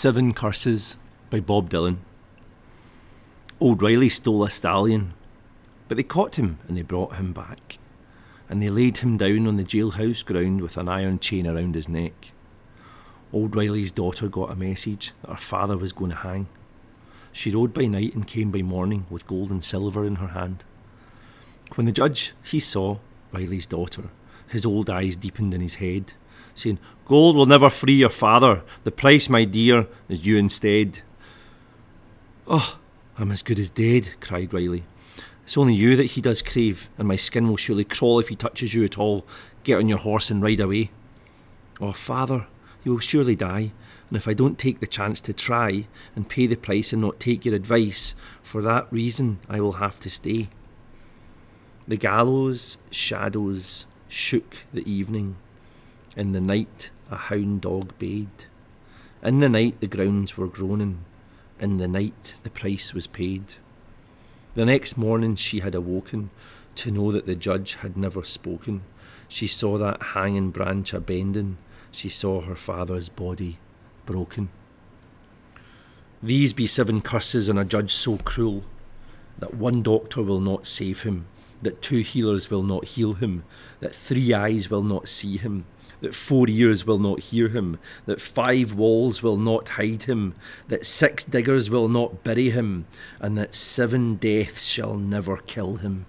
Seven Curses by Bob Dylan. Old Riley stole a stallion, but they caught him and they brought him back, and they laid him down on the jailhouse ground with an iron chain around his neck. Old Riley's daughter got a message that her father was going to hang. She rode by night and came by morning with gold and silver in her hand. When the judge he saw Riley's daughter, his old eyes deepened in his head saying, Gold will never free your father. The price, my dear, is you instead. Oh, I'm as good as dead, cried Riley. It's only you that he does crave, and my skin will surely crawl if he touches you at all. Get on your horse and ride away. Oh, father, you will surely die, and if I don't take the chance to try and pay the price and not take your advice, for that reason I will have to stay. The gallows shadows shook the evening. In the night a hound dog bayed. In the night the grounds were groaning. In the night the price was paid. The next morning she had awoken to know that the judge had never spoken. She saw that hanging branch a bending. She saw her father's body broken. These be seven curses on a judge so cruel that one doctor will not save him, that two healers will not heal him, that three eyes will not see him, that four ears will not hear him, that five walls will not hide him, that six diggers will not bury him, and that seven deaths shall never kill him.